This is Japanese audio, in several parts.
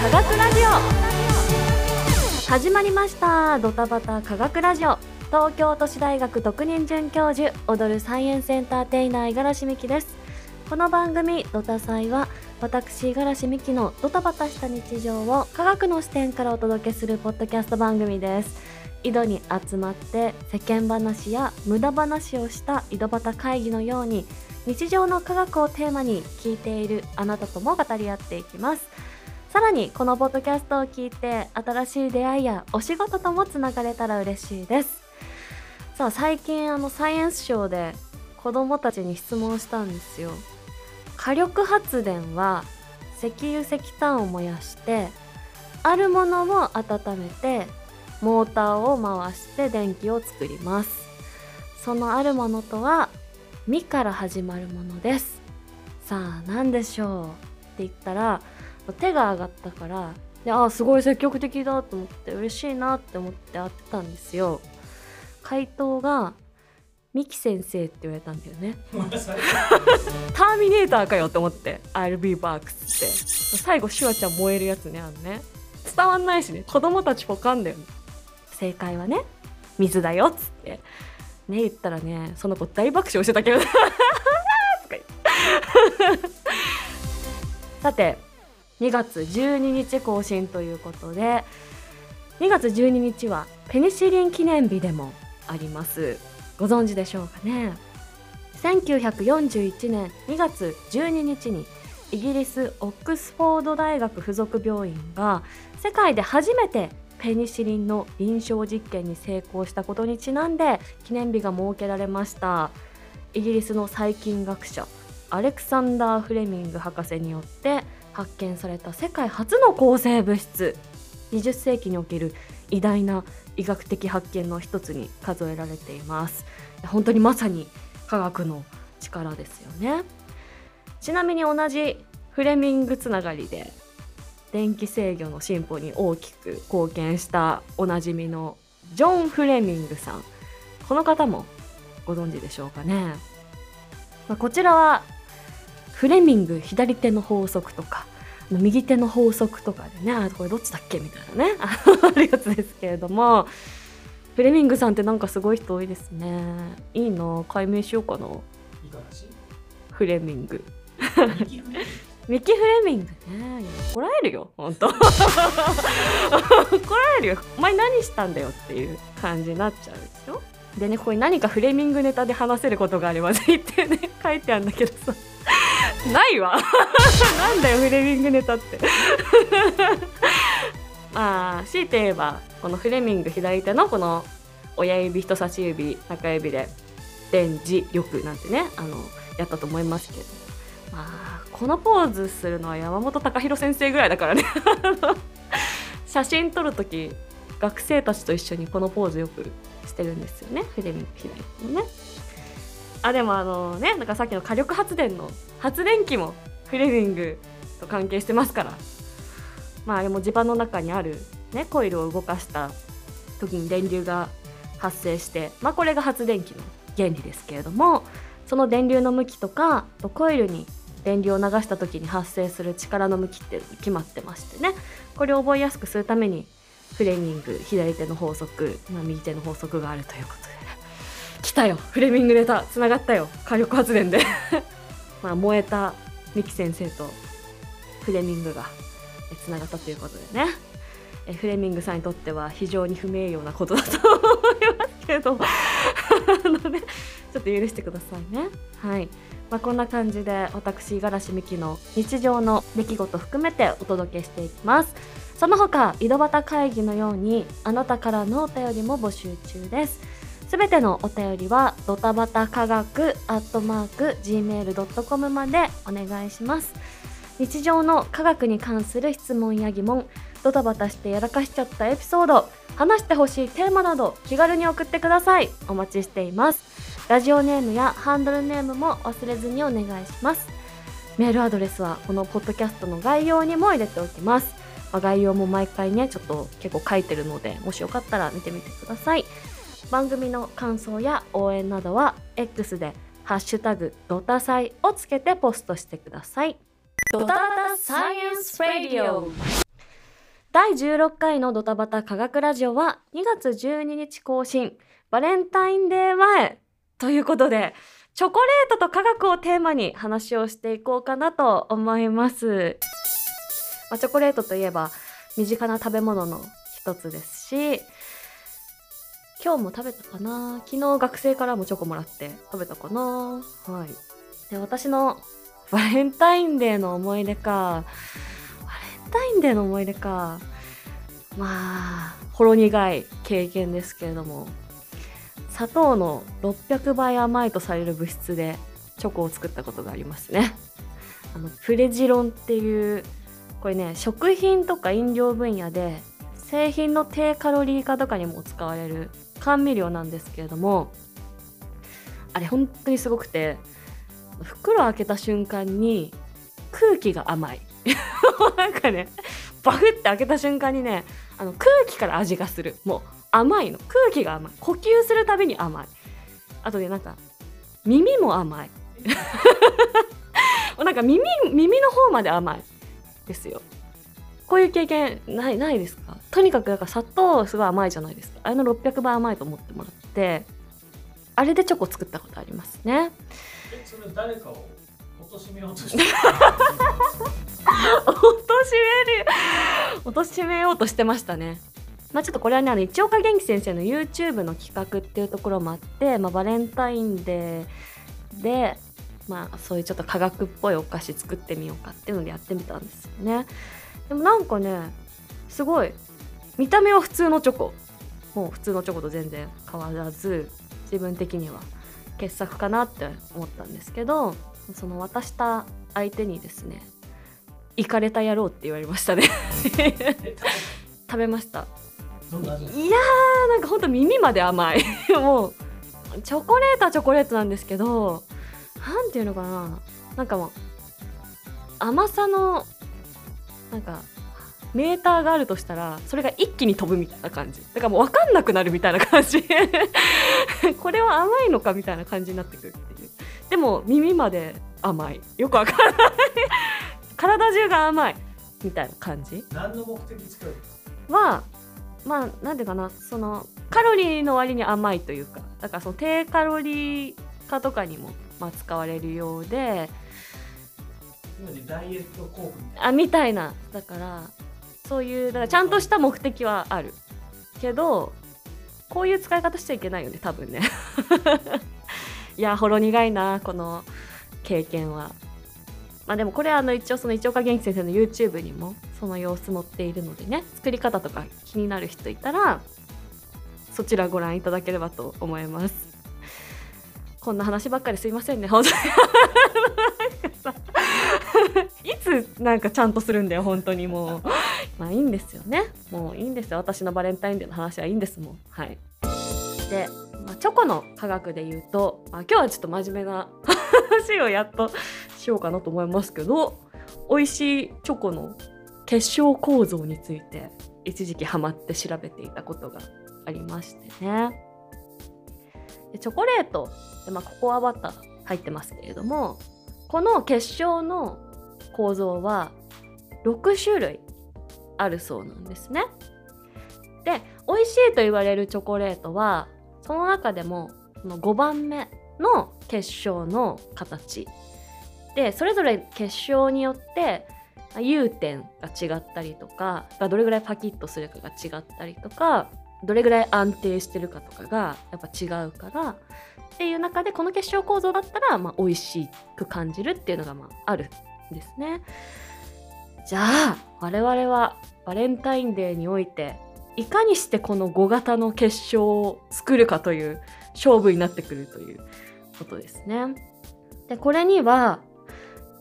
科学ラジオ。始まりました。ドタバタ科学ラジオ。東京都市大学特任准教授踊るサイエンスエンターテイナー五十嵐美希です。この番組ドタサイは私五十嵐美希のドタバタした日常を科学の視点からお届けするポッドキャスト番組です。井戸に集まって世間話や無駄話をした井戸端会議のように日常の科学をテーマに聞いているあなたとも語り合っていきます。さらにこのポッドキャストを聞いて新しい出会いやお仕事ともつながれたら嬉しいです。さあ最近あのサイエンスショーで子供たちに質問したんですよ。火力発電は石油石炭を燃やしてあるものを温めてモーターを回して電気を作ります。そのあるものとは「み」から始まるものです。さあ何でしょうって言ったら手が上がったからでああすごい積極的だと思って嬉しいなって思って会ってたんですよ。回答が「ミキ先生」って言われたんだよね。ターミネーターかよって思って「I'll be back」って。最後シュワちゃん燃えるやつねあのね。伝わんないしね。子供たちポカンだよね。正解はね水だよっつって。ね言ったらねその子大爆笑してたけど。さて2月12日更新ということで2月12日はペニシリン記念日でもあります。ご存知でしょうかね？1941年2月12日にイギリスオックスフォード大学附属病院が世界で初めてペニシリンの臨床実験に成功したことにちなんで記念日が設けられました。イギリスの細菌学者アレクサンダー・フレミング博士によって発見された世界初の抗生物質。20世紀における偉大な医学的発見の一つに数えられています。本当にまさに科学の力ですよね。ちなみに同じフレミングつながりで電気制御の進歩に大きく貢献したおなじみのジョン・フレミングさん。この方もご存知でしょうかね、まあ、こちらはフレミング左手の法則とか右手の法則とかでねあこれどっちだっけみたいなね あるやつですけれどもフレミングさんってなんかすごい人多いですね。いいな解明しようかな。フレミング。ミキフレミング。ね。怒られるよ本当。怒られるよ。お前何したんだよっていう感じになっちゃうんですよ。でねここに何かフレミングネタで話せることがあればぜひってね書いてあるんだけどさないわ。なんだよフレミングネタって。まあ強いて言えばこのフレミング左手のこの親指人差し指中指で電磁力なんてねあのやったと思いますけど。まあこのポーズするのは山本隆弘先生ぐらいだからね。写真撮る時学生たちと一緒にこのポーズよくしてるんですよねフレミング左手のね。あでもあのねなんかさっきの火力発電の発電機もフレミングと関係してますから。まああれも地盤の中にある、ね、コイルを動かした時に電流が発生して、まあ、これが発電機の原理ですけれどもその電流の向きとかコイルに電流を流した時に発生する力の向きって決まってましてね。これを覚えやすくするためにフレーミング左手の法則、まあ、右手の法則があるということで。来たよ。フレミングネタつながったよ。火力発電で。まあ燃えたミキ先生とフレミングがつながったということでね。えフレミングさんにとっては非常に不名誉なことだと思いますけど。あのねちょっと許してくださいね。はい。まあ、こんな感じで私五十嵐美希の日常の出来事含めてお届けしていきます。その他井戸端会議のようにあなたからのお便りも募集中です。すべてのお便りはドタバタ科学アットマーク gmail.com までお願いします。日常の科学に関する質問や疑問ドタバタしてやらかしちゃったエピソード話してほしいテーマなど気軽に送ってください。お待ちしています。ラジオネームやハンドルネームも忘れずにお願いします。メールアドレスはこのポッドキャストの概要にも入れておきます、まあ、概要も毎回ねちょっと結構書いてるのでもしよかったら見てみてください。番組の感想や応援などは X で「ハッシュタグドタサイ」をつけてポストしてください。ドタバタサイエンスラディオ。第16回のドタバタ科学ラジオは2月12日更新。バレンタインデー前ということでチョコレートと科学をテーマに話をしていこうかなと思います、まあ、チョコレートといえば身近な食べ物の一つですし今日も食べたかな？昨日学生からもチョコもらって。食べたかな？はい。で私の バレンタインデーの思い出か。バレンタインデーの思い出か。まあほろ苦い経験ですけれども。砂糖の600倍甘いとされる物質でチョコを作ったことがありますね。あのプレジロンっていうこれね食品とか飲料分野で製品の低カロリー化とかにも使われる甘味料なんですけれどもあれ本当にすごくて袋開けた瞬間に空気が甘い。なんかねバフって開けた瞬間にねあの空気から味がする。もう甘いの。空気が甘い。呼吸するたびに甘い。あとねなんか耳も甘い。なんか耳耳の方まで甘いですよ。こういう経験ないないですか？とにかくなんか砂糖すごい甘いじゃないですか。あれの600倍甘いと思ってもらってあれでチョコ作ったことありますね。えそれ誰かを貶めようとして 貶めようとしてましたね。まあちょっとこれはねあの一岡元気先生の YouTube の企画っていうところもあって、まあ、バレンタインデーでまあそういうちょっと科学っぽいお菓子作ってみようかっていうのでやってみたんですよね。でもなんかねすごい見た目は普通のチョコ。もう普通のチョコと全然変わらず自分的には傑作かなって思ったんですけどその渡した相手にですね行かれた野郎って言われましたね。え 食べました。いやーなんかほんと耳まで甘い。もうチョコレートはチョコレートなんですけどなんていうのかな。なんかもう甘さのなんかメーターがあるとしたらそれが一気に飛ぶみたいな感じ。だからもう分かんなくなるみたいな感じ。これは甘いのかみたいな感じになってくるっていう。でも耳まで甘い。よくわからない。体中が甘いみたいな感じ。何の目的で作るんですか？はまあなんていうかな。そのカロリーの割に甘いというか。だからその低カロリー化とかにも、まあ、使われるようで。ダイエット効果みたいあみたいな。だからそういうだからちゃんとした目的はある。けどこういう使い方しちゃいけないよね多分ね。いやほろ苦いなこの経験は。まあでもこれあの一応その一岡元気先生の YouTube にもその様子載っているのでね作り方とか気になる人いたらそちらご覧いただければと思います。こんな話ばっかりすいませんね本当に。いつなんかちゃんとするんだよ本当にもう。まあいいんですよね。もういいんですよ。私のバレンタインデーの話はいいんですもん。はい。で、まあ、チョコの科学で言うと、まあ、今日はちょっと真面目な 話をやっとしようかなと思いますけど美味しいチョコの結晶構造について一時期ハマって調べていたことがありましてね。でチョコレートで、まあ、ココアバター入ってますけれどもこの結晶の構造は6種類あるそうなんですね。で美味しいと言われるチョコレートはその中でもこの5番目の結晶の形でそれぞれ結晶によって融点が違ったりとかどれぐらいパキッとするかが違ったりとかどれぐらい安定してるかとかがやっぱ違うからっていう中でこの結晶構造だったらまあ美味しく感じるっていうのがまああるんですね。じゃあ我々はバレンタインデーにおいていかにしてこの5型の結晶を作るかという勝負になってくるということですね。でこれには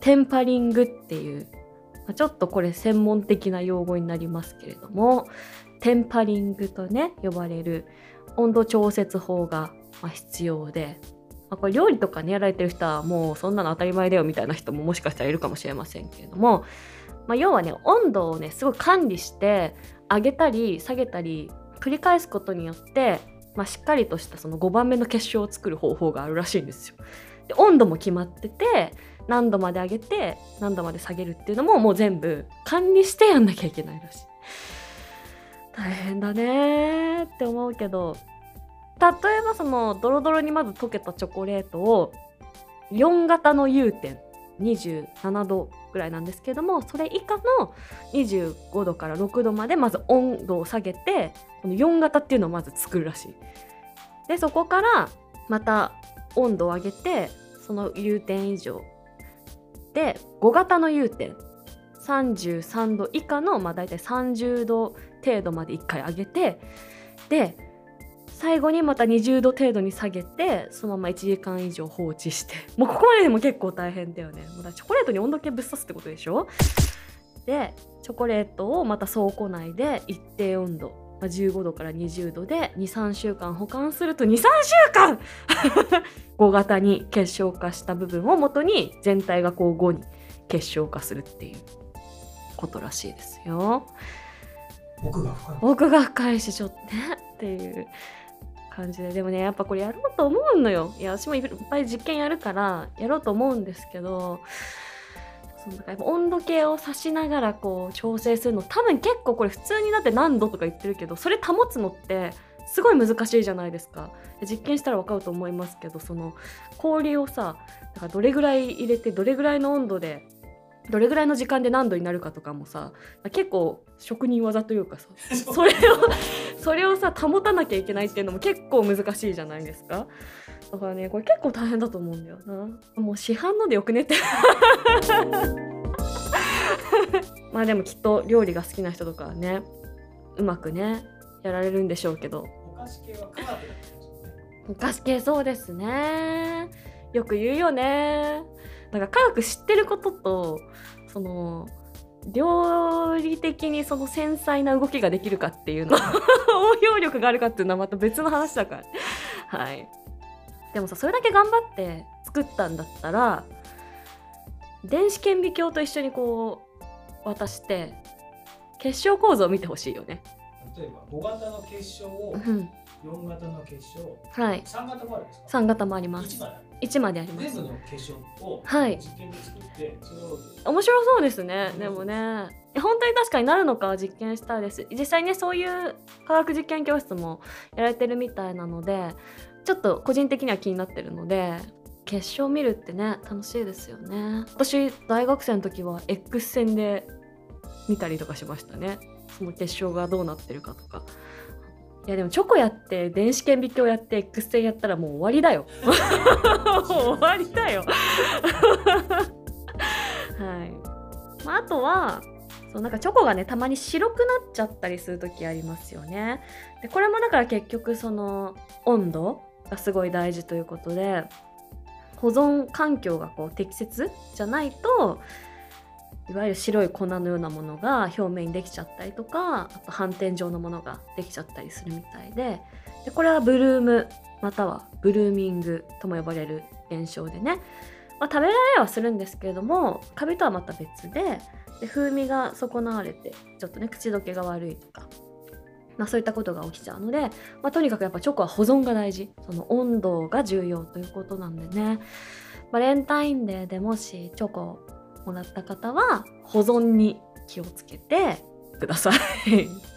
テンパリングっていうまあちょっとこれ専門的な用語になりますけれどもテンパリングとね呼ばれる温度調節法が必要で、まあ、これ料理とかねやられてる人はもうそんなの当たり前だよみたいな人ももしかしたらいるかもしれませんけれども、まあ、要はね温度をねすごい管理して上げたり下げたり繰り返すことによって、まあ、しっかりとしたその5番目の結晶を作る方法があるらしいんですよ。で温度も決まってて何度まで上げて何度まで下げるっていうのももう全部管理してやんなきゃいけないらしい。大変だねって思うけど例えばそのドロドロにまず溶けたチョコレートを4型の融点27度ぐらいなんですけどもそれ以下の25度から6度までまず温度を下げてこの4型っていうのをまず作るらしい。でそこからまた温度を上げてその融点以上で5型の融点33度以下の、まあ、大体30度程度まで1回上げてで最後にまた20度程度に下げてそのまま1時間以上放置して。もうここまででも結構大変だよね。もうだチョコレートに温度計ぶっ刺すってことでしょ？でチョコレートをまた倉庫内で一定温度まあ15度から20度で23週間保管すると23週間 !5 型に結晶化した部分を元に全体がこう5に結晶化するっていうことらしいですよ。奥が深いしちょっとねっていう感じで。でもねやっぱこれやろうと思うのよ。いや私もいっぱい実験やるからやろうと思うんですけどそのやっぱ温度計を指しながらこう調整するの。多分結構これ普通になって何度とか言ってるけどそれ保つのってすごい難しいじゃないですか。実験したら分かると思いますけどその氷をさだからどれぐらい入れてどれぐらいの温度でどれぐらいの時間で何度になるかとかもさ結構職人技というかさそれをそれをさ保たなきゃいけないっていうのも結構難しいじゃないですか。だからねこれ結構大変だと思うんだよな。もう市販のでよくねって。まあでもきっと料理が好きな人とかはねうまくねやられるんでしょうけど。お菓子系は科学だったんですよね。お菓子系そうですね。よく言うよねなんか科学知ってることとその料理的にその繊細な動きができるかっていうの 応用力があるかっていうのはまた別の話だから。はい。でもさそれだけ頑張って作ったんだったら電子顕微鏡と一緒にこう渡して結晶構造を見てほしいよね。例えば5型の結晶をうん。4型の結晶はい。3型もあるんですか？3型もあります1まである1まであります。全部の結晶をはい。実験で作ってそれを。面白そうですね。でもね。本当に確かになるのかは実験したいです。実際ねそういう科学実験教室もやられてるみたいなのでちょっと個人的には気になってるので決勝見るってね楽しいですよね。私大学生の時は X 線で見たりとかしましたね。その結晶がどうなってるかとかいやでもチョコやって電子顕微鏡やって X 線やったらもう終わりだよ。終わりだよ。はい、まあ、あとはそうなんかチョコがねたまに白くなっちゃったりする時ありますよね。でこれもだから結局その温度がすごい大事ということで保存環境がこう適切じゃないといわゆる白い粉のようなものが表面にできちゃったりとかあと反転状のものができちゃったりするみたいででこれはブルームまたはブルーミングとも呼ばれる現象でね、まあ、食べられはするんですけれどもカビとはまた別でで風味が損なわれてちょっとね口どけが悪いとか、まあ、そういったことが起きちゃうので、まあ、とにかくやっぱチョコは保存が大事。その温度が重要ということなんでね。バレンタインデーでもしチョコもらった方は保存に気をつけてください。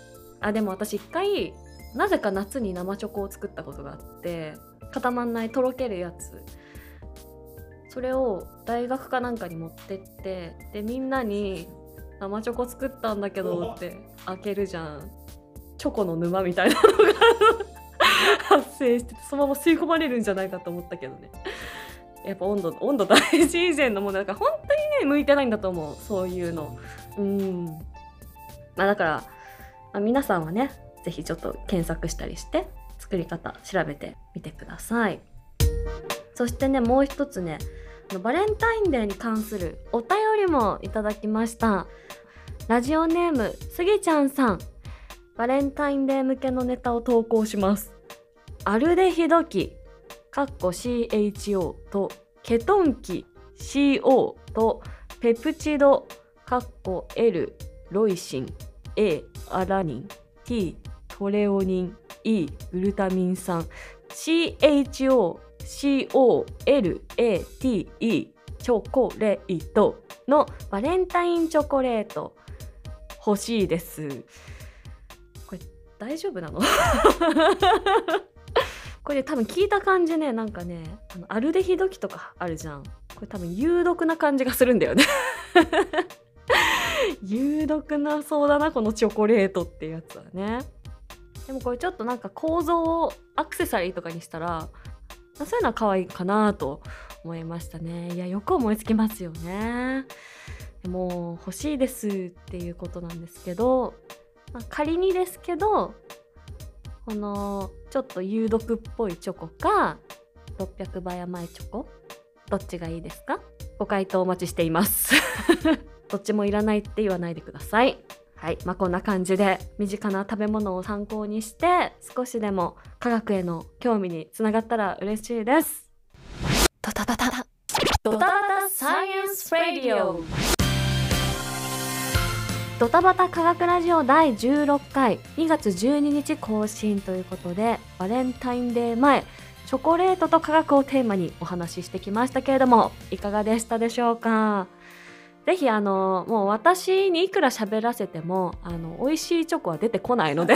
あでも私一回なぜか夏に生チョコを作ったことがあって固まんないとろけるやつ。それを大学かなんかに持ってってでみんなに「生チョコ作ったんだけど」って開けるじゃん。チョコの沼みたいなのが 発生しててそのまま吸い込まれるんじゃないかと思ったけどねやっぱ温度温度大事以前のものだから本当にね向いてないんだと思う。そういうの。う。ん。まあだから、まあ、皆さんはね是非ちょっと検索したりして作り方調べてみてください。そしてねもう一つねバレンタインデーに関するお便りもいただきました。ラジオネームスギちゃんさん。バレンタインデー向けのネタを投稿します。アルデヒドキかっこ CHO とケトンキ CO とペプチドかっこ L ロイシン A アラニン T トレオニン E グルタミン酸。CHO COLATE チョコレートのバレンタインチョコレート。欲しいです。これ大丈夫なの？これ多分聞いた感じねなんかねあのアルデヒド基とかあるじゃん。これ多分有毒な感じがするんだよね。有毒なそうだなこのチョコレートってやつはね。でもこれちょっとなんか構造をアクセサリーとかにしたらそういうのは可愛いかなと思いましたね。いやよく思いつきますよね。もう欲しいですっていうことなんですけど、まあ、仮にですけどこのちょっと有毒っぽいチョコか600倍甘いチョコ？どっちがいいですか？ご回答お待ちしています。どっちもいらないって言わないでください。はい。まあこんな感じで身近な食べ物を参考にして少しでも科学への興味につながったら嬉しいです。ドタドタ。ドタバタサイエンスラディオ。ドタバタ科学ラジオ第16回2月12日更新ということでバレンタインデー前チョコレートと科学をテーマにお話ししてきましたけれどもいかがでしたでしょうか？ぜひあのもう私にいくら喋らせてもあの美味しいチョコは出てこないので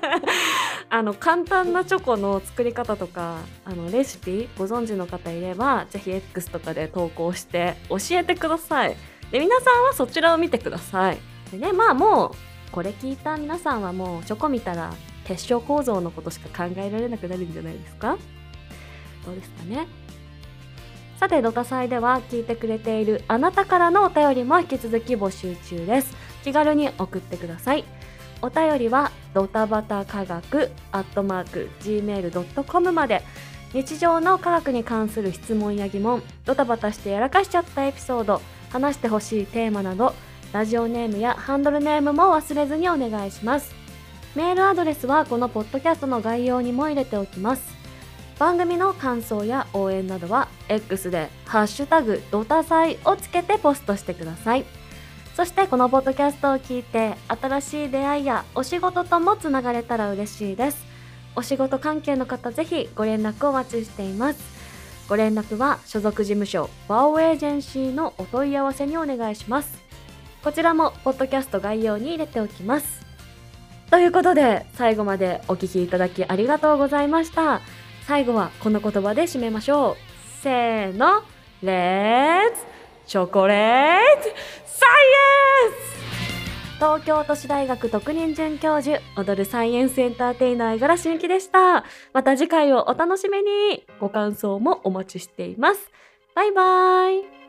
あの簡単なチョコの作り方とかあのレシピご存知の方いればぜひ X とかで投稿して教えてください。で皆さんはそちらを見てください。でね。まあもうこれ聞いた皆さんはもうチョコ見たら結晶構造のことしか考えられなくなるんじゃないですか？どうですかね？さてドタ祭では聞いてくれているあなたからのお便りも引き続き募集中です。気軽に送ってください。お便りはドタバタ科学アットマーク gmail.com まで。日常の科学に関する質問や疑問ドタバタしてやらかしちゃったエピソード話してほしいテーマなどラジオネームやハンドルネームも忘れずにお願いします。メールアドレスはこのポッドキャストの概要にも入れておきます。番組の感想や応援などは X で「ハッシュタグドタサイ」をつけてポストしてください。そしてこのポッドキャストを聞いて新しい出会いやお仕事ともつながれたら嬉しいです。お仕事関係の方ぜひご連絡をお待ちしています。ご連絡は所属事務所ワオエージェンシーのお問い合わせにお願いします。こちらもポッドキャスト概要に入れておきます。ということで最後までお聞きいただきありがとうございました。最後はこの言葉で締めましょう。せーの。レッツ。チョコレート。サイエンス。東京都市大学特任准教授踊るサイエンスエンターテイナー五十嵐ゆきでした。また次回をお楽しみに。ご感想もお待ちしています。バイバーイ。